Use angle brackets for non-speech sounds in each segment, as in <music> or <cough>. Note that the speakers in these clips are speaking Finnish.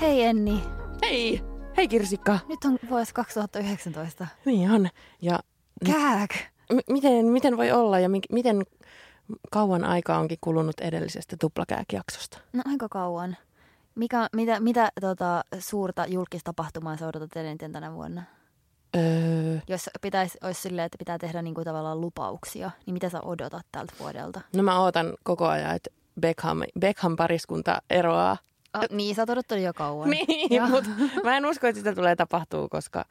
Hei Enni, Hei! Hei Kirsikka! nyt on vuosi 2019. Niin on. Ja Kääk! m- miten, miten voi olla ja mi- miten kauan aikaa onkin kulunut edellisestä tuplakääkjaksosta? No aika kauan. Mikä, mitä mitä tota, suurta julkistapahtumaa sä odotat eniten tänä vuonna? Öö, Jos pitäisi, olisi silleen, että pitää tehdä niinku tavallaan lupauksia, niin mitä sä odotat tältä vuodelta? no mä ootan koko ajan, että Beckham, Beckham pariskunta eroaa. Oh, niin, sä oot odottanut jo kauan. <laughs> Niin, mutta mä en usko, että sitä tulee tapahtuu, koska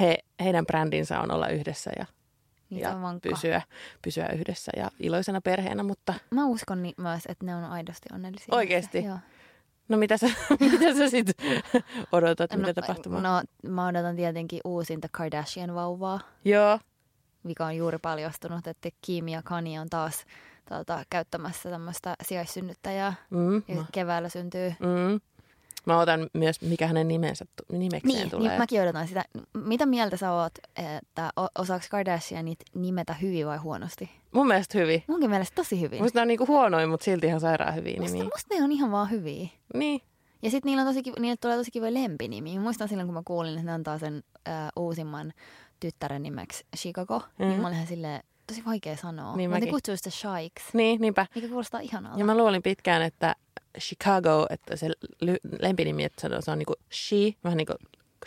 he, heidän brändinsä on olla yhdessä ja, Niin ja pysyä, pysyä yhdessä ja iloisena perheenä, mutta Mä uskon ni- myös, että ne on aidosti onnellisia. Oikeesti? Joo. No mitä sä, <laughs> mitä sä sit odotat, mitä no, tapahtumaa? No, mä odotan tietenkin uusinta Kardashian-vauvaa. Joo, mikä on juuri paljastunut, että Kim ja Kanye on taas tuota, käyttämässä tämmöistä sijaissynnyttäjää. mm, Ja keväällä syntyy. mm. Mä otan myös, mikä hänen nimensä, nimekseen Niin, tulee. niin, mäkin odotan sitä. Mitä mieltä sä oot, että osaako Kardashianit nimetä hyvin vai huonosti? Mun mielestä hyvin. Munkin mielestä tosi hyvin. Musta ne on niinku huonoin, mutta silti ihan sairaan hyviä musta, nimiä. musta ne on ihan vaan hyviä. Niin. Ja sitten niillä, on tosi, kiva- niille tulee tosi kivoja lempinimiä. Mä Muistan silloin, kun mä kuulin, että ne antaa sen äh, uusimman tyttären nimeksi Chicago. Mm. Niin mä olin ihan silleen, tosi vaikea sanoa. Niin ne mäkin. kutsuu sitä Shikes, Niin, niinpä. mikä kuulostaa ihanalta. Ja mä luulin pitkään, että Chicago, että se lempinimi, että se on, se on niinku she, vähän niin kuin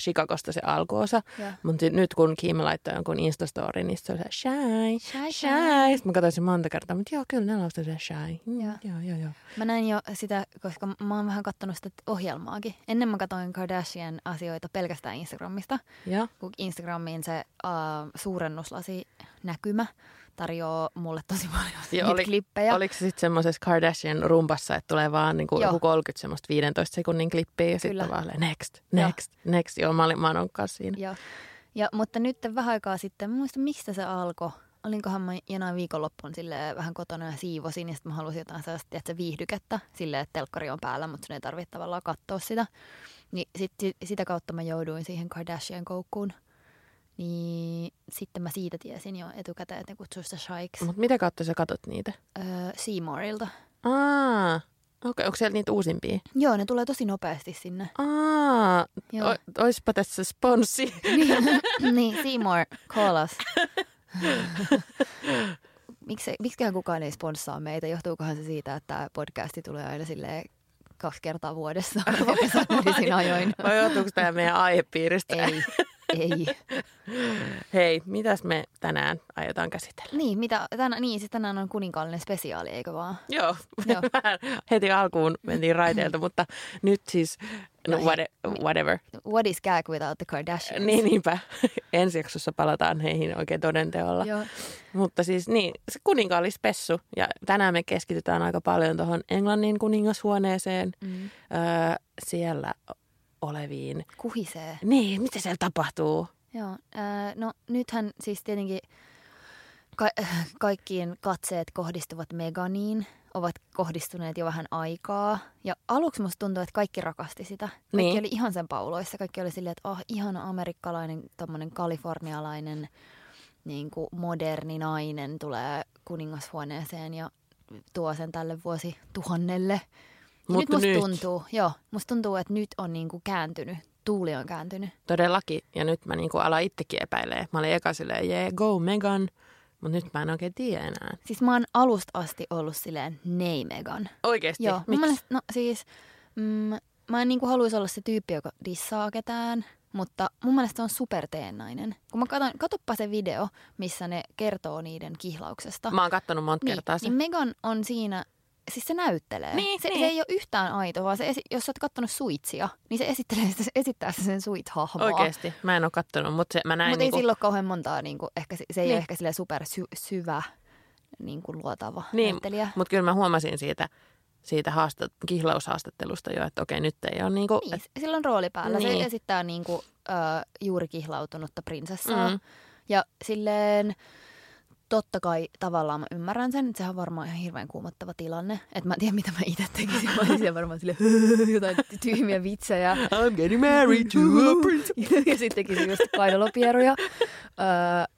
Chicagosta se alkuosa. Joo. Mutta nyt kun Kim laittoi jonkun Instastory, niin se on se shy, Shy, shy. shy. Sitten mä katsoin sen monta kertaa, mutta joo, kyllä ne lausuu se shy. Mm, Joo. joo, joo, joo. Mä näin jo sitä, koska mä oon vähän kattonut sitä ohjelmaakin. Ennen mä katsoin Kardashian asioita pelkästään Instagramista, Joo. kun Instagramiin se uh, suurennuslasi näkymä tarjoaa mulle tosi paljon Ja niitä oli- klippejä. Oliko se sitten semmoisessa Kardashian rumpassa, että tulee vaan niinku Joo. joku 30 semmoista 15 sekunnin klippiä ja sitten vaan next, Joo. next, next. Joo, mä olin, mä oon siinä. Ja, ja, mutta nyt vähän aikaa sitten, mä muistan mistä se alkoi. Olinkohan mä jonain viikonloppuun sille vähän kotona ja siivosin ja sitten mä halusin jotain sellaista tiedätkö, viihdykettä silleen, että telkkari on päällä, mutta sun ei tarvitse tavallaan katsoa sitä. Niin sit, sit, sitä kautta mä jouduin siihen Kardashian koukkuun. Niin sitten mä siitä tiesin jo etukäteen, että ne kutsuu sitä Shikes Mutta mitä kautta sä katot niitä? öö, Seymourilta. Aa, okei, okay, onko siellä niitä uusimpia? Joo, ne tulee tosi nopeasti sinne. Aa, Joo. o, oispa tässä sponssi. niin, <laughs> niin, Seymour, call us. <laughs> Miksi, miksiköhän kukaan ei sponssaa meitä? Johtuukohan se siitä, että tämä podcasti tulee aina silleen kaksi kertaa vuodessa <laughs> episodisin ajoin? Vai johtuuko tämä meidän aihepiiristä? Ei, ei. <laughs> Hei, mitäs me tänään aiotaan käsitellä? Niin, mitä, tänä, niin, siis tänään on kuninkaallinen spesiaali, eikö vaan? Joo, <laughs> Joo. heti alkuun mentiin raiteilta, <laughs> mutta nyt siis, no No what, whatever. What is gag without the Kardashians? Niin, niinpä. Ensi jaksossa palataan heihin oikein todenteolla. Joo. Mutta siis niin, se kuninkaallispessu. Ja tänään me keskitytään aika paljon tuohon Englannin kuningashuoneeseen. Mm. Öö, siellä oleviin. Kuhisee. Niin, mitä siellä tapahtuu? Joo, ää, no nythän siis tietenkin ka- kaikkien katseet kohdistuvat Meganiin, ovat kohdistuneet jo vähän aikaa. Ja aluksi musta tuntuu, että kaikki rakasti sitä. Kaikki Niin. oli ihan sen pauloissa. Kaikki oli silleen, että oh, ihana amerikkalainen, tommonen kalifornialainen niin kuin moderni nainen tulee kuningashuoneeseen ja tuo sen tälle vuosituhannelle. Ja nyt musta nyt. tuntuu, joo, musta tuntuu, että nyt on niin kuin kääntynyt. Tuuli on kääntynyt. Todellakin. Ja nyt mä niinku alan itsekin epäilee. Mä olin eka silleen, yeah, go Megan. Mutta nyt mä en oikein tiedä enää. Siis mä oon alusta asti ollut silleen, nei Megan. Oikeesti? Joo, Miksi? mielestä, no siis, mm, mä en niinku haluaisi olla se tyyppi, joka dissaa ketään, mutta mun mielestä se on superteennainen. Kun mä katon, katoppa se video, missä ne kertoo niiden kihlauksesta. Mä oon kattonut monta niin, kertaa sen. niin Megan on siinä siis se näyttelee. Niin, se, niin. se ei ole yhtään aito, vaan se, esi- jos sä oot kattonut Suitsia, niin se esittelee sitä, se esittää sen Suit-hahmoa. Oikeesti. Mä en ole kattonut, mutta se, mä näin Mutta ei niinku, sillä ole kauhean montaa, niin kuin, ehkä, se- se ei Niin. ole ehkä sille super sy- syvä niin kuin luotava Niin, näyttelijä. mutta kyllä mä huomasin siitä, siitä haastat, kihlaushaastattelusta jo, että okei, nyt ei ole niinku, Niin, et, sillä on rooli päällä. Niin. Se esittää niin kuin, ö, juuri kihlautunutta prinsessaa. Mm. Ja silleen totta kai tavallaan mä ymmärrän sen, että sehän on varmaan ihan hirveän kuumottava tilanne. Että mä en tiedä, mitä mä itse tekisin. Mä olisin varmaan sille jotain tyhmiä vitsejä. I'm getting married to a prince. ja sitten tekisin just kainalopieruja. Öö,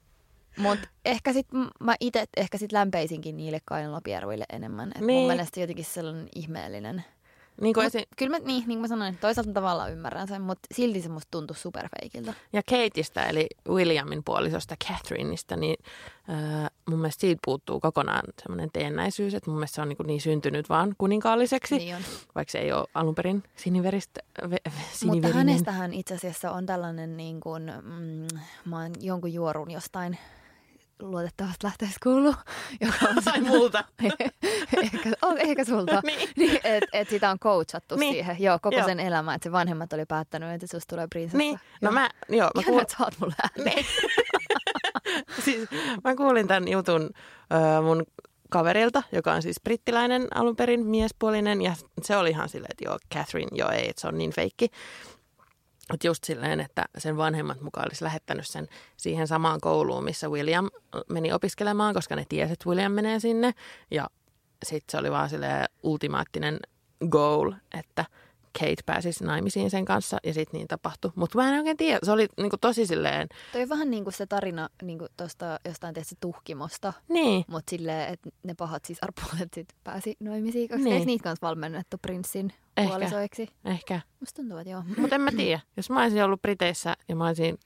Mutta ehkä sit mä itse ehkä sit lämpeisinkin niille kainalopieruille enemmän. Et Niin. Mun mielestä jotenkin sellainen ihmeellinen. Niin kuin Mut esi- kyllä mä, niin, niin kuin mä sanoin, toisaalta tavallaan ymmärrän sen, mutta silti se musta tuntuu superfeikiltä. ja Kateista, eli Williamin puolisosta Catherineista, niin äh, mun mielestä siitä puuttuu kokonaan semmoinen teennäisyys, että mun mielestä se on niin, niin syntynyt vaan kuninkaalliseksi, Niin on. vaikka se ei ole alun perin siniveristä, ve, Mutta hänestähän itse asiassa on tällainen, niin kuin, mm, mä oon jonkun juorun jostain luotettavasti lähteessä kuullut, <laughs> joka on Tai multa. <laughs> ehkä, on, ehkä sulta. <laughs> Niin. niin, että et sitä on coachattu Niin. siihen, joo, koko Joo. sen elämä, että se vanhemmat oli päättänyt, että susta tulee prinsessa. Niin, no Joo. mä, joo, mä Ihana, kuulin, että mulle. Niin. siis mä kuulin tämän jutun ö, mun kaverilta, joka on siis brittiläinen alun perin miespuolinen, ja se oli ihan silleen, että joo, Catherine, joo ei, että se on niin feikki. Mutta just silleen, että sen vanhemmat mukaan olisi lähettänyt sen siihen samaan kouluun, missä William meni opiskelemaan, koska ne tiesi, että William menee sinne. Ja sitten se oli vaan silleen ultimaattinen goal, että Kate pääsisi naimisiin sen kanssa ja sitten niin tapahtui. Mutta mä en oikein tiedä, se oli niinku tosi silleen, Toi on vähän niin kuin se tarina niin kuin tosta jostain tietysti tuhkimosta, niin, mutta silleen, että ne pahat sisarpuolet sit pääsi naimisiin, koska Niin. niin. niitä kanssa valmennettu prinssin Ehkä. puolisoiksi. ehkä. Musta tuntuu, että joo. Mutta en mä tiedä. Jos mä olisin ollut Briteissä ja mä olisin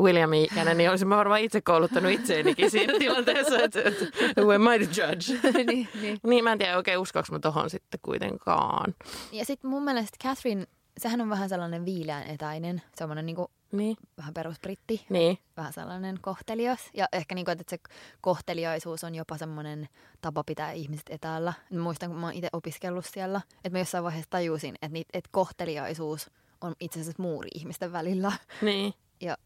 Williamin ikäinen, niin olisin mä varmaan itse kouluttanut itseenikin siinä tilanteessa, että, että who am I to judge? <laughs> niin, <laughs> niin. Niin mä en tiedä oikein uskoks mä tohon sitten kuitenkaan. Ja sitten mun mielestä Catherine, sehän on vähän sellainen viileän etäinen, semmoinen niin Niin, vähän perusbritti, niin, vähän sellainen kohtelias. Ja ehkä niin kuin, että se kohteliaisuus on jopa semmoinen tapa pitää ihmiset etäällä. Mä muistan, kun mä oon itse opiskellut siellä, että mä jossain vaiheessa tajusin, että, niitä, että kohteliaisuus on itse asiassa muuri ihmisten välillä. niin, Ja,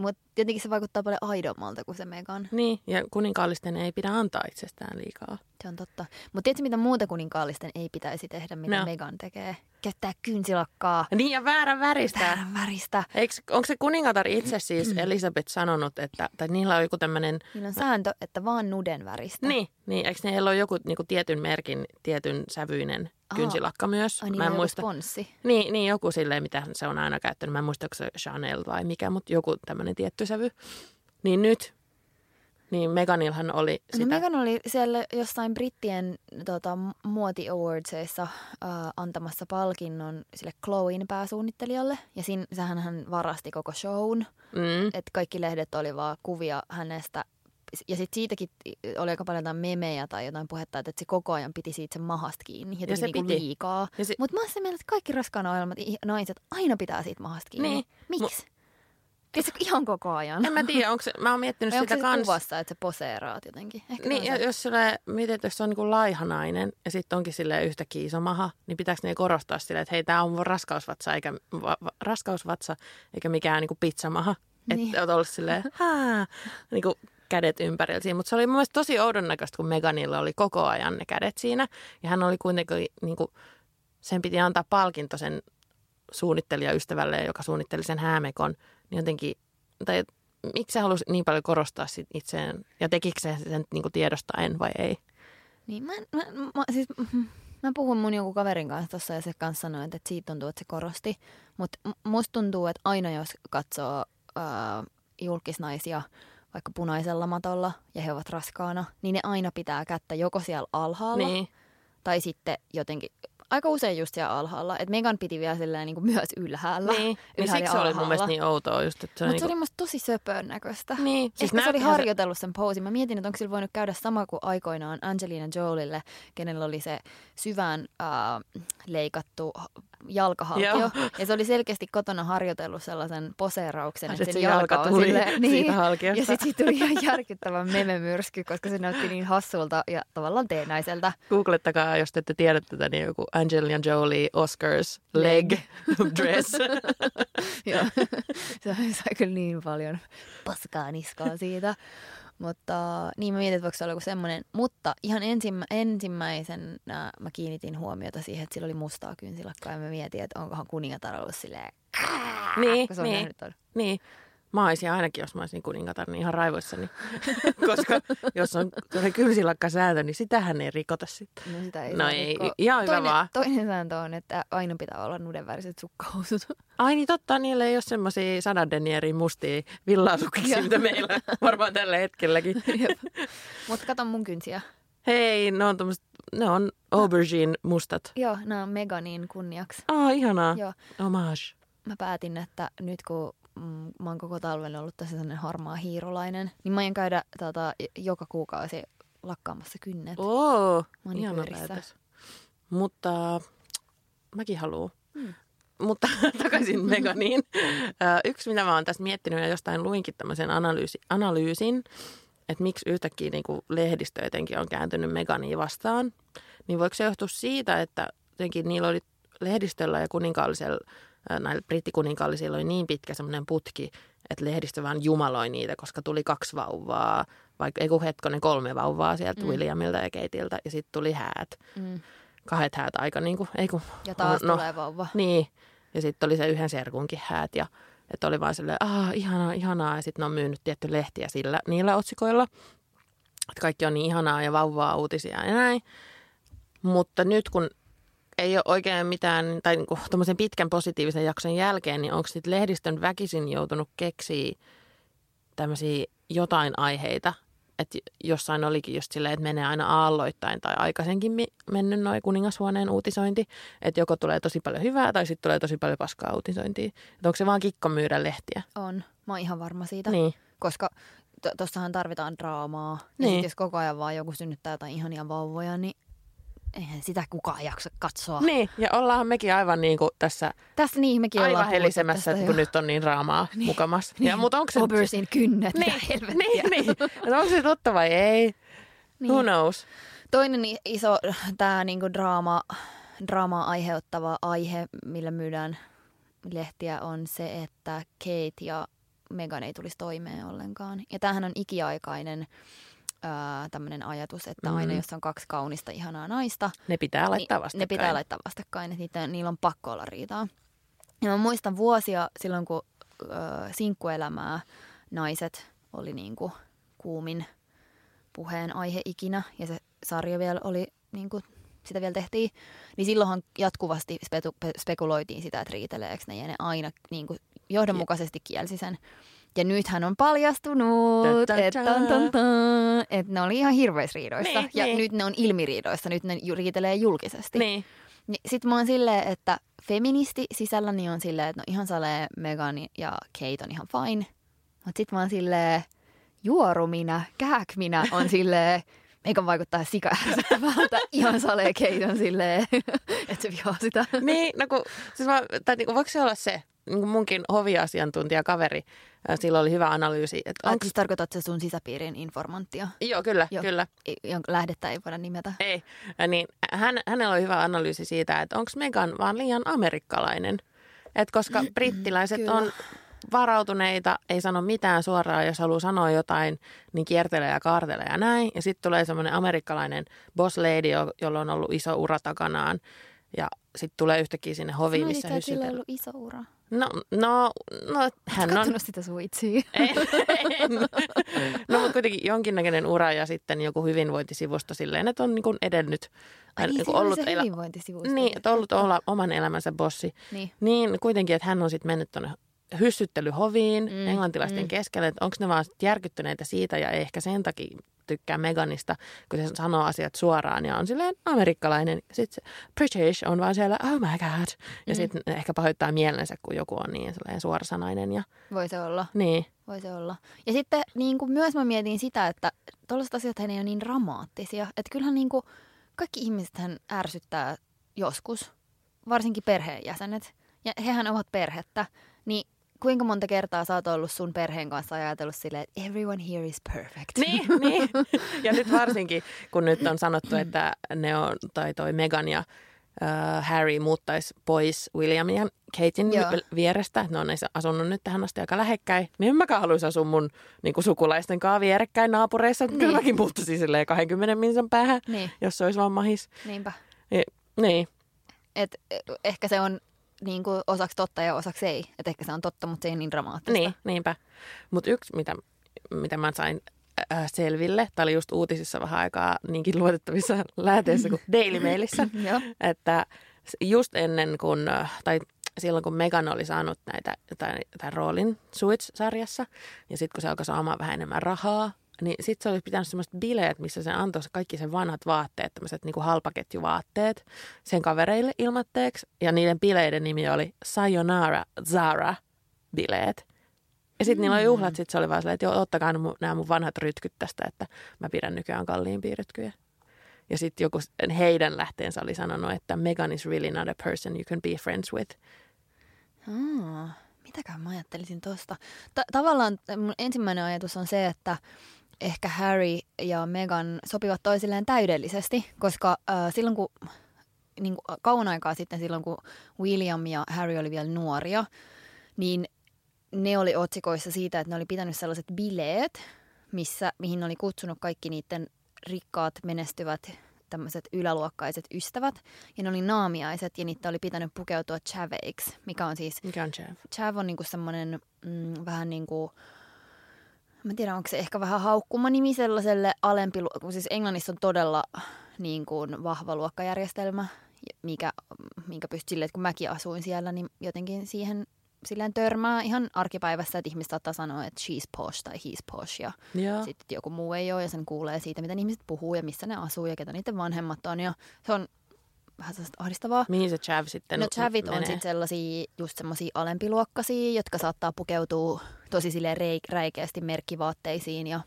mutta jotenkin se vaikuttaa paljon aidommalta kuin se Megan. niin. Ja kuninkaallisten ei pidä antaa itsestään liikaa. Se on totta. Mutta tiedätkö, mitä muuta kuninkaallisten ei pitäisi tehdä, mitä No. no. Megan tekee? Käyttää kynsilakkaa, Niin ja väärän väristä. väärän väristä. Eikö, onko se kuningatar itse siis Elisabeth sanonut, että, tai niillä on joku tämmöinen Niillä on sääntö, että vaan nuden väristä. Niin, niin, eikö niillä ole joku niinku, tietyn merkin, tietyn sävyinen Aa. kynsilakka myös? Ai niin, Mä en joku muista. Niin, niin, joku silleen, mitä se on aina käyttänyt. Mä en muista, onko se Chanel vai mikä, mutta joku tämmöinen tietty sävy. Niin nyt, niin Meganilhan oli No sitä. Megan oli siellä jossain brittien tota, muoti awardsissa äh, antamassa palkinnon sille Chloein pääsuunnittelijalle. Ja siinä, sehän hän varasti koko shown. mm, Että kaikki lehdet oli vaan kuvia hänestä. Ja sitten siitäkin oli aika paljon jotain memejä tai jotain puhetta, että se koko ajan piti siitä sen mahasta kiinni. Ja, se niinku piti. liikaa. Ja se- Mutta mä oon sitä mieltä, että kaikki raskaana olevat naiset aina pitää siitä mahasta kiinni. Niin. Miksi? Tiedätkö, ihan koko ajan. en mä tiedä, onko se, mä oon miettinyt Vai onko sitä se kans. kuvassa, että se poseeraat jotenkin? Ehkä Niin, se ja jos sille, miten jos se on niin laihanainen ja sitten onkin sille yhtäkkiä iso maha, niin pitääkö ne korostaa silleen, että hei, tämä on raskausvatsa eikä, va, va, raskausvatsa eikä mikään niin pizzamaha. Niin. Että oot ollut silleen, haa, niin kuin kädet ympärillä siinä. Mutta se oli mun mielestä tosi oudon näköistä, kun Meganilla oli koko ajan ne kädet siinä. Ja hän oli kuitenkin, niin kuin, sen piti antaa palkinto sen suunnittelijaystävälle, joka suunnitteli sen häämekon. Niin jotenkin, tai miksi se halusi niin paljon korostaa sit itseään? Ja tekikö se sen niin kuin tiedostaen vai ei? Niin, mä, mä, mä, siis, mä puhun mun jonkun kaverin kanssa tuossa ja se kanssa sanoi, että siitä tuntuu, että se korosti. Mutta musta tuntuu, että aina jos katsoo ää, julkisnaisia vaikka punaisella matolla ja he ovat raskaana, niin ne aina pitää kättä joko siellä alhaalla Niin. tai sitten jotenkin, aika usein just siellä alhaalla. Että Megan piti vielä silleen niin kuin myös ylhäällä. Niin, niin ylhäällä siksi se oli mun mielestä niin outoa just, että se, Mutta on se oli niinku, musta tosi söpön näköistä. Niin, Siis Ehkä se oli harjoitellut sen poosin. Mä mietin, että onko sillä voinut käydä sama kuin aikoinaan Angelina Jolille, kenellä oli se syvään äh, leikattu jalkahaltio. Joo. Ja se oli selkeästi kotona harjoitellut sellaisen poseerauksen, että sen se jalka jalka on tuli silleen, siitä halkiosta. Ja sitten siitä tuli ihan järkyttävä mememyrsky, koska se näytti niin hassulta ja tavallaan teenäiseltä. Googlettakaa, jos te ette tiedä tätä, niin joku Angelina Jolie Oscars leg <laughs> dress. <laughs> Joo. se sai kyllä niin paljon paskaa niskaa siitä. Mutta niin mä mietin, että voiko se olla joku semmoinen. Mutta ihan ensimmä, ensimmäisen mä kiinnitin huomiota siihen, että sillä oli mustaa kynsilakkaa. Ja mä mietin, että onkohan kuningatar ollut silleen, niin, kun se on niin, niin. Mä olisin ainakin, jos mä olisin kuningatar, niin ihan <laughs> raivoissani. Koska jos on kynsilakka sääntö, niin sitähän ei rikota sitten. No sitä ei No ei, rikkoa. ihan hyvä toinen, vaan. Toinen sääntö on, että aina pitää olla nudenväriset sukkahousut. <laughs> Ai niin totta, niillä ei ole semmoisia sadadenierin mustia villaasukkisia, Joo. mitä meillä varmaan tällä hetkelläkin. <laughs> Mutta kato mun kynsiä. Hei, ne on, tommoset, ne on aubergine mustat. Joo, nämä on Meganin kunniaksi. Aa, ihanaa. Joo. Homage. Mä päätin, että nyt kun mm, mä oon koko talven ollut tosi sellainen harmaa hiirulainen, niin mä aion käydä tota, joka kuukausi lakkaamassa kynnet. Oo, ihana päätös. Mutta mäkin haluan. Hmm. Mutta <laughs> takaisin Meganiin. Ö, <laughs> Yksi, mitä mä oon tässä miettinyt ja jostain luinkin tämmöisen analyysi, analyysin, että miksi yhtäkkiä niin kuin lehdistö jotenkin on kääntynyt Meganiin vastaan, niin voiko se johtua siitä, että jotenkin niillä oli lehdistöllä ja kuninkaallisella, näillä brittikuningaallisilla oli niin pitkä semmoinen putki, että lehdistö vaan jumaloi niitä, koska tuli kaksi vauvaa, vaikka ei kun hetkonen kolme vauvaa sieltä Mm. Williamilta ja Kateiltä, ja sitten tuli häät. Mm. Kahdet häät aika niin kuin, ei kun, Ja taas no, tulee vauva. niin, ja sitten oli se yhden serkunkin häät ja että oli vaan silleen, ah, ihanaa, ihanaa. Ja sitten ne on myynyt tietty lehtiä sillä, niillä otsikoilla. Että kaikki on niin ihanaa ja vauvaa uutisia ja näin. Mutta nyt kun ei ole oikein mitään, tai niinku tuommoisen pitkän positiivisen jakson jälkeen, niin onko sitten lehdistön väkisin joutunut keksiä tämmöisiä jotain aiheita, että jossain olikin just silleen, että menee aina aalloittain tai aikaisenkin mennyt noin kuningashuoneen uutisointi, että joko tulee tosi paljon hyvää tai sitten tulee tosi paljon paskaa uutisointia. Että onko se vaan kikko myydä lehtiä? On. Mä oon ihan varma siitä. Niin. Koska tossahan tarvitaan draamaa. Ja Niin. sit jos koko ajan vaan joku synnyttää jotain ihania vauvoja, niin eihän sitä kukaan jaksa katsoa. Niin, ja ollaan mekin aivan niin kuin tässä Tässä niin mekin aivan helisemässä, kun jo. nyt on niin raamaa niin. mukamas. Ja, mutta onko se... Obersin kynnet, mitä Niin, helvettiä. niin, <laughs> niin. Onko se totta vai ei? Niin. Who knows? Toinen iso tämä niinku draama, draamaa aiheuttava aihe, millä myydään lehtiä, on se, että Kate ja Megan ei tulisi toimeen ollenkaan. Ja tämähän on ikiaikainen tämmöinen ajatus, että Mhm. aina jos on kaksi kaunista, ihanaa naista, Ne pitää laittaa niin vastakkain. ne pitää laittaa vastakkain, että niitä, niillä on pakko olla riitaa. Ja mä muistan vuosia silloin, kun ö, sinkkuelämää naiset oli niinku kuumin puheen aihe ikinä ja se sarja vielä oli niinku, sitä vielä tehtiin, niin silloinhan jatkuvasti spetu, pe, spekuloitiin sitä, että riiteleekö ne ja ne aina niinku, johdonmukaisesti kielsi sen. Ja nythän on paljastunut, että et ne oli ihan hirveisriidoissa. Niin, ja niin. nyt ne on ilmiriidoissa, nyt ne riitelee julkisesti. Niin. Niin Sitten mä oon silleen, että feministi sisälläni on silleen, että no ihan salee Megan ja Kate on ihan fine. Mutta sitten mä oon silleen, juorumina, kääkminä on <laughs> silleen, Megan vaikuttaa sika ärsyttävältä. <laughs> Ihan salee Kate on silleen, <laughs> että se vihaa sitä. niin, no kun, siis mä, tai niinku, voiko se olla se, niin munkin hoviasiantuntija kaveri, ä, sillä oli hyvä analyysi, että Onko siis tarkoitat se sun sisäpiirin informanttia, Joo, kyllä, Joo. kyllä. Jonka lähdettä ei voida nimetä? Ei, niin hän, hänellä oli hyvä analyysi siitä, että onko Megan vaan liian amerikkalainen. Et koska <clears throat> brittiläiset Kyllä. on varautuneita, ei sano mitään suoraan, jos haluaa sanoa jotain, niin kiertelee ja kaartelee ja näin. Ja sitten tulee semmoinen amerikkalainen boss lady, jo- jolla on ollut iso ura takanaan. Ja sitten tulee yhtäkkiä sinne hoviin, missä Sanoitko, että sillä on hyssytellään. ollut iso ura? No, no, no hän on... Sitä suitsia. <laughs> En, en. No mutta kuitenkin jonkinnäköinen ura ja sitten joku hyvinvointisivusto silleen, että on niin kuin edennyt. Ai niin, niin oli se elä- hyvinvointisivusto. niin, että ollut olla oman elämänsä bossi. Niin. Niin kuitenkin, että hän on sitten mennyt tuonne hyssyttelyhoviin Mm, mm, englantilaisten mm. keskelle, että onko ne vaan järkyttyneitä siitä ja ehkä sen takia tykkää Meganista, kun se sanoo asiat suoraan ja on silleen amerikkalainen. Sitten se British on vaan siellä, oh my god. Ja Mm. sitten ehkä pahoittaa mielensä, kun joku on niin sellainen suorasanainen. Ja, Voi se olla. niin, Voi se olla. Ja sitten niin kuin myös mä mietin sitä, että tuollaiset asiat ei ole niin dramaattisia. Että kyllähän niin kuin kaikki ihmisethän ärsyttää joskus. varsinkin perheenjäsenet, ja hehän ovat perhettä, niin kuinka monta kertaa sä oot ollut sun perheen kanssa ajatellut silleen, että everyone here is perfect. Niin, <laughs> niin. Ja nyt varsinkin, kun nyt on sanottu, että ne on, tai toi Megan ja äh, Harry muuttaisi pois William ja Katein Joo. vierestä. Ne on asunut nyt tähän asti aika lähekkäin. Niin en mäkään haluaisi asua mun niin kuin sukulaisten kanssa vierekkäin naapureissa. Niin. Kyllä mäkin muuttaisin silleen 20 minsan päähän, Niin, jos se olisi vaan mahis. niinpä. Niin, niin. Et eh, ehkä se on niin kuin osaksi totta ja osaksi ei. Et ehkä se on totta, mutta se ei niin dramaattista. Niin, niinpä. Mutta yksi, mitä, mitä mä sain äh, selville, tämä oli just uutisissa vähän aikaa niinkin luotettavissa <laughs> läheteissä kuin <laughs> Daily Mailissa, että just ennen kuin, tai silloin kun Megan oli saanut näitä, tai, tämän roolin Suits-sarjassa, ja sitten kun se alkoi saamaan vähän enemmän rahaa, niin sitten se olisi pitänyt semmoiset bileet, missä se antoi kaikki sen vanhat vaatteet, tämmöiset niin halpaketjuvaatteet sen kavereille ilmatteeksi. Ja niiden bileiden nimi oli Sayonara Zara bileet. Ja sitten niillä oli juhlat, sitten se oli vaan silleen, että joo, ottakaa nämä mun- vanhat rytkyt tästä, että mä pidän nykyään kalliimpia rytkyjä. Ja sitten joku heidän lähteensä oli sanonut, että Megan is really not a person you can be friends with. Aa, mitäkään mä ajattelisin tosta. Ta- tavallaan mun ensimmäinen ajatus on se, että ehkä Harry ja Meghan sopivat toisilleen täydellisesti, koska äh, silloin kun niin kuin kauan aikaa sitten, silloin kun William ja Harry oli vielä nuoria, niin ne oli otsikoissa siitä, että ne oli pitänyt sellaiset bileet, missä, mihin ne oli kutsunut kaikki niiden rikkaat, menestyvät, tämmöiset yläluokkaiset ystävät. Ja ne oli naamiaiset ja niitä oli pitänyt pukeutua chaveiksi, mikä on siis Mikä on Jeff? chav on niinku semmoinen mm, vähän niin kuin, mä en tiedä onko se ehkä vähän haukkuma nimi sellaiselle alempi, kun siis Englannissa on todella niin kuin vahva luokkajärjestelmä, mikä, minkä pystyy silleen, että kun mäkin asuin siellä, niin jotenkin siihen silleen törmää ihan arkipäivässä, että ihmiset saattaa sanoa, että she's posh tai he's posh ja Joo. sitten joku muu ei ole ja sen kuulee siitä, miten ihmiset puhuu ja missä ne asuu ja ketä niiden vanhemmat on ja se on vähän sellaista ahdistavaa. Mihin se Chav sitten No chavit on menee? sitten sellaisia just semmoisia alempiluokkaisia, jotka saattaa pukeutua tosi silleen reik- räikeästi merkkivaatteisiin ja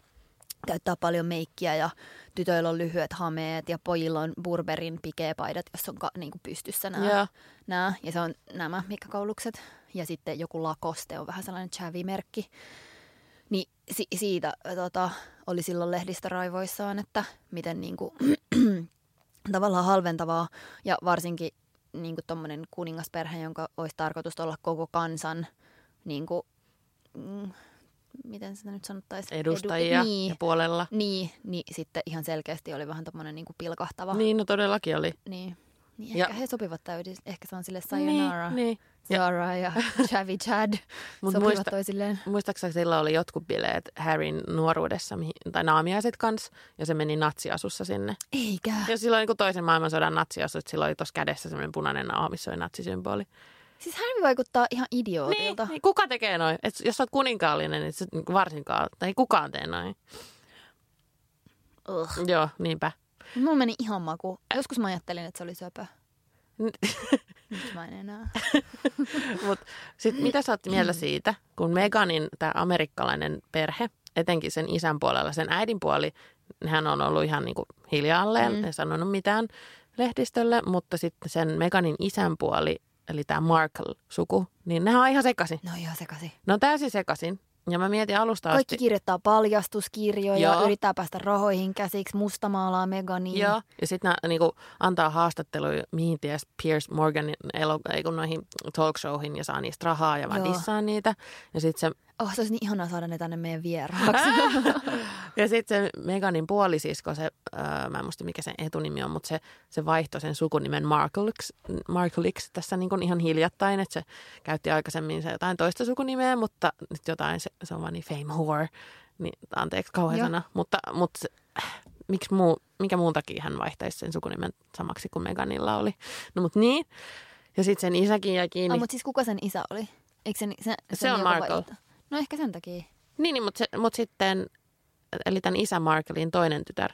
käyttää paljon meikkiä ja tytöillä on lyhyet hameet ja pojilla on Burberin pikeepaidat, jos on ka- niinku pystyssä nämä, nämä. Ja se on nämä mikkakoulukset. Ja sitten joku Lacoste on vähän sellainen chavi-merkki. Niin si- siitä tota, oli silloin lehdistä raivoissaan, että miten niinku, tavallaan halventavaa ja varsinkin niin kuin tommonen kuningasperhe, jonka olisi tarkoitus olla koko kansan niin kuin, mm, miten sitä nyt sanottaisiin? Edustajia Edu, niin, ja puolella. niin, niin, sitten ihan selkeästi oli vähän tommonen niin kuin pilkahtava. Niin, no todellakin oli. Niin. niin Ja- ehkä he sopivat täydellisesti. Ehkä se on sille sayonara, Niin, niin. Ja- Zara ja <laughs> Chavi Chad Mut sopivat muista- toisilleen. Muistaakseni sillä oli jotkut bileet Harryn nuoruudessa, mihin, tai naamiaiset kanssa, ja se meni natsiasussa sinne. Eikä. Ja silloin niin kuin toisen maailmansodan natsiasu, että sillä oli tuossa kädessä semmoinen punainen naama, missä oli natsisymboli. Siis hän vaikuttaa ihan Niin, idiootilta. niin, kuka tekee noin? Et jos oot kuninkaallinen, niin sä niin varsinkaan, tai ei kukaan tee noin. Ugh. Joo, niinpä. Mulla meni ihan maku. Joskus mä ajattelin, että se oli söpö. N- Nyt mä en enää. <laughs> Mut sit mitä sä oot mieltä siitä, kun Meganin tämä amerikkalainen perhe, etenkin sen isän puolella, sen äidin puoli, hän on ollut ihan niinku hiljaalleen, Mm. mm. ei sanonut mitään lehdistölle, mutta sitten sen Meganin isän puoli, eli tämä Markle-suku, niin nehän on ihan sekaisin. No ihan sekaisin. Ne on täysin sekaisin. Ja mä mietin alusta Kaikki asti. kirjoittaa paljastuskirjoja, Joo. yrittää päästä rahoihin käsiksi, mustamaalaa Meganiin. Joo, ja sitten niinku, antaa haastatteluja, mihin ties Piers Morganin elo, ei kun noihin talk showhin ja saa niistä rahaa ja vaan niitä. Ja sitten se Oh, se olisi niin ihanaa saada ne tänne meidän vieraaksi. <laughs> Ja sitten se Meganin puolisisko, se, öö, mä en muista mikä sen etunimi on, mutta se, se vaihtoi sen sukunimen Markleiksi tässä niin ihan hiljattain, että se käytti aikaisemmin se jotain toista sukunimeä, mutta nyt jotain, se, se on vaan niin fame whore, niin anteeksi kauhean Joo. sana, mutta, mutta se, miksi muu, mikä muun takia hän vaihtaisi sen sukunimen samaksi kuin Meganilla oli. No mutta niin, ja sitten sen isäkin jäi kiinni. oh, mutta siis kuka sen isä oli? Eikö sen, se, Se on Markle. No ehkä sen takia. Niin, niin mutta, se, mutta sitten, eli tämän isä Markelin toinen tytär,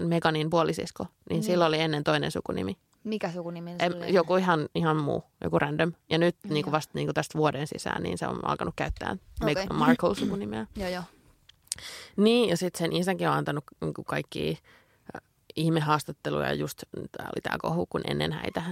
Meganin puolisisko, niin, Niin. sillä oli ennen toinen sukunimi. Mikä sukunimi oli? joku ihan, ihan muu, joku random. Ja nyt Joo. niin kuin vasta niin kuin tästä vuoden sisään, niin se on alkanut käyttää okay. Markle-sukunimeä. Joo, joo. Niin, ja sitten sen isäkin on antanut niin kuin kaikki ihmehaastatteluja, just tämä oli tämä kohu, kun ennen häitä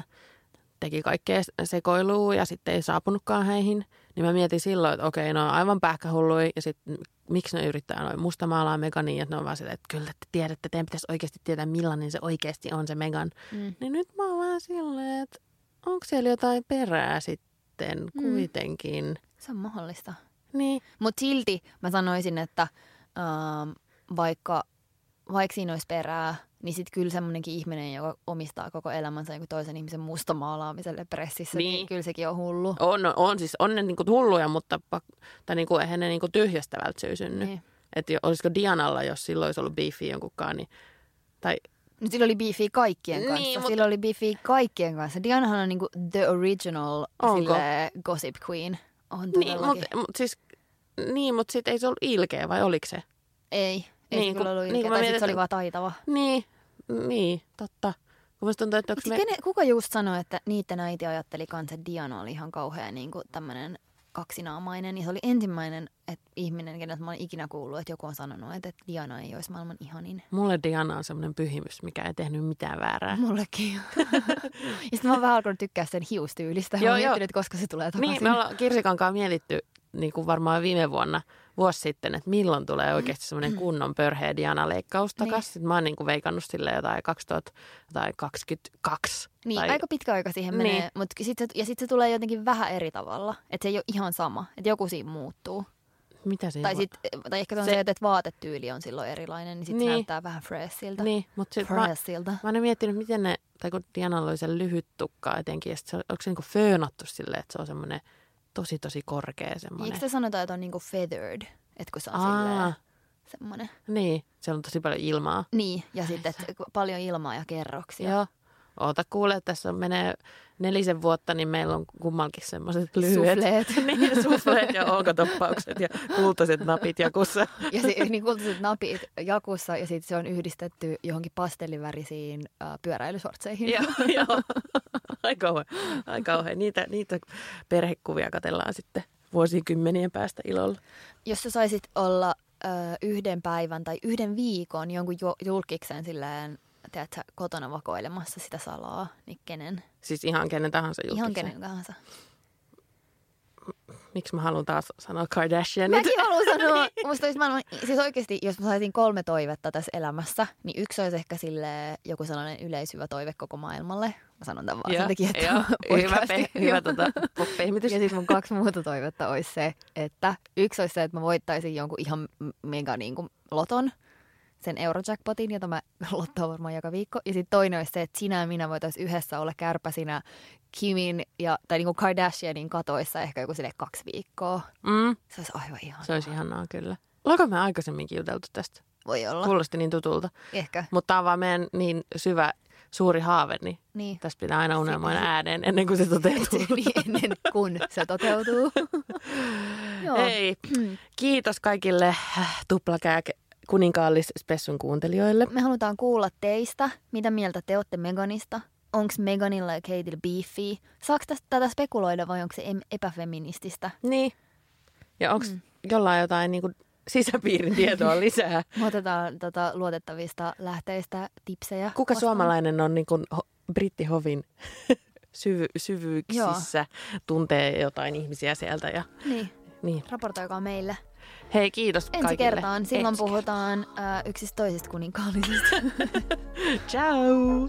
teki kaikkea sekoilua ja sitten ei saapunutkaan heihin, niin mä mietin silloin, että okei, no on aivan pähkähullui ja sitten miksi ne yrittää noin mustamaalaa Megania, että ne on vaan silleen, että kyllä te tiedätte, teidän pitäisi oikeasti tietää millainen se oikeasti on se Megan. Mm. Niin nyt mä oon vähän silleen, että onko siellä jotain perää sitten Mm. kuitenkin. Se on mahdollista. Niin, Mutta silti mä sanoisin, että ähm, vaikka, vaikka siinä olisi perää, niin sitten kyllä semmoinenkin ihminen, joka omistaa koko elämänsä jonkun toisen ihmisen mustamaalaamiselle pressissä, niin, Niin. niin kyllä sekin on hullu. on, on siis, on ne niinku hulluja, mutta tai niinku, eihän ne niinku tyhjästä välttämättä synny. Niin. Että olisiko Dianalla, jos silloin olisi ollut beefi jonkunkaan, niin, tai No, sillä oli kaikkien Niin, kanssa. mutta- Sillä oli beefi kaikkien kanssa. Dianahan on niinku the original Onko? sille gossip queen. On niin, mutta mut siis, niin, mutta sitten ei se ollut ilkeä vai oliko se? Ei, ei Niin, niin, kun- ollut niin, niin, Tai mietin, se oli vaan taitava. Niin, niin, totta. Kun musta tuntuu, että me... kene, kuka just sanoi, että niiden äiti ajatteli kanssa, että Diana oli ihan kauhean niin tämmöinen kaksinaamainen. Ja se oli ensimmäinen että ihminen, keneltä mä olen ikinä kuullut, että joku on sanonut, että, että Diana ei olisi maailman ihanin. Mulle Diana on semmoinen pyhimys, mikä ei tehnyt mitään väärää. Mullekin. <laughs> ja sitten mä oon vähän alkanut tykkää sen hiustyylistä. Joo, mä joo. miettinyt, koska se tulee takaisin. Niin, me ollaan Kirsikankaan mietitty niin kuin varmaan viime vuonna, vuosi sitten, että milloin tulee oikeasti semmoinen kunnon pörheä Diana-leikkaus Niin. takaisin. Sitten mä oon niin kuin veikannut sille jotain 2022. Niin, tai, aika pitkä aika siihen Niin. menee, mut sit se, ja sitten se tulee jotenkin vähän eri tavalla. Että se ei ole ihan sama, että joku siinä muuttuu. Mitä siinä Tai, sit, tai ehkä se on Se- se, että vaatetyyli on silloin erilainen, niin sitten Niin. näyttää vähän freshiltä. Niin, mutta sitten mä, Freshiltä. mä oon miettinyt, miten ne, tai kun Dianalla oli se lyhyt tukka etenkin, ja sit se, onko se niinku föönattu silleen, että se on semmoinen tosi tosi korkea semmoinen. Eikö se sanota, että on niinku feathered? Että kun se on Aa. silleen semmoinen. Niin, siellä on tosi paljon ilmaa. Niin, ja sitten paljon ilmaa ja kerroksia. Joo. Oota kuule, tässä on menee nelisen vuotta, niin meillä on kummalkin semmoiset lyhyet. Sufleet. <laughs> niin, sufleet ja olkatoppaukset ja <laughs> kultaiset napit jakussa. Ja se, niin kultaiset napit jakussa ja sitten se on yhdistetty johonkin pastellivärisiin äh, pyöräilysortseihin. joo, <laughs> joo. Ai kauhean, ai kauhean. Niitä, niitä perhekuvia katellaan sitten vuosikymmenien päästä ilolla. Jos sä saisit olla ö, yhden päivän tai yhden viikon jonkun ju- julkiksen silleen, tiedätkö, kotona vakoilemassa sitä salaa, niin kenen? Siis ihan kenen tahansa Ihan julkiksen. kenen tahansa. Miksi mä haluan taas sanoa Kardashianit? Mäkin haluan <laughs> sanoa, musta olisi maailman, siis oikeasti, jos mä saisin kolme toivetta tässä elämässä, niin yksi olisi ehkä sille joku sellainen yleishyvä toive koko maailmalle. Mä sanon tämän vaan Joo, sen takia, että joo. hyvä, pe- hyvä tota, pehmitys. Ja sitten mun kaksi muuta toivetta olisi se, että yksi olisi se, että mä voittaisin jonkun ihan mega niin kuin loton, sen Eurojackpotin, jota mä <laughs> lottoon varmaan joka viikko. Ja sitten toinen olisi se, että sinä ja minä voitaisiin yhdessä olla kärpäsinä Kimin ja, tai niin kuin Kardashianin katoissa ehkä joku sille kaksi viikkoa. Mm, Se olisi aivan ihan. se olisi ihanaa kyllä. Ollaanko me aikaisemminkin juteltu tästä? Voi olla. Kuulosti niin tutulta. Ehkä. Mutta tämä on vaan meidän niin syvä, suuri haave, niin Niin. tästä pitää aina unelmoida ääneen ennen kuin se toteutuu. <laughs> niin ennen kuin se toteutuu. <laughs> Joo. Hei, kiitos kaikille äh, tuplakääk kuninkaallis spessun kuuntelijoille. Me halutaan kuulla teistä, mitä mieltä te olette Meganista. Onko Meganilla ja Kateilla beefy? Saako tästä tätä spekuloida vai onko se em- epäfeminististä? Niin. Ja onko mm. jollain jotain niin kuin, sisäpiirin tietoa <laughs> lisää? Me otetaan tota, luotettavista lähteistä tipsejä. Kuka vastaan. suomalainen on niin kuin, ho, brittihovin <laughs> syvy, syvyyksissä, tuntee jotain ihmisiä sieltä? Ja, Niin, niin. raportoikaa meille. Hei, kiitos Ensi kaikille. kertaan. Silloin Ensi puhutaan äh, yksistä toisista kuninkaallisista. <laughs> Ciao!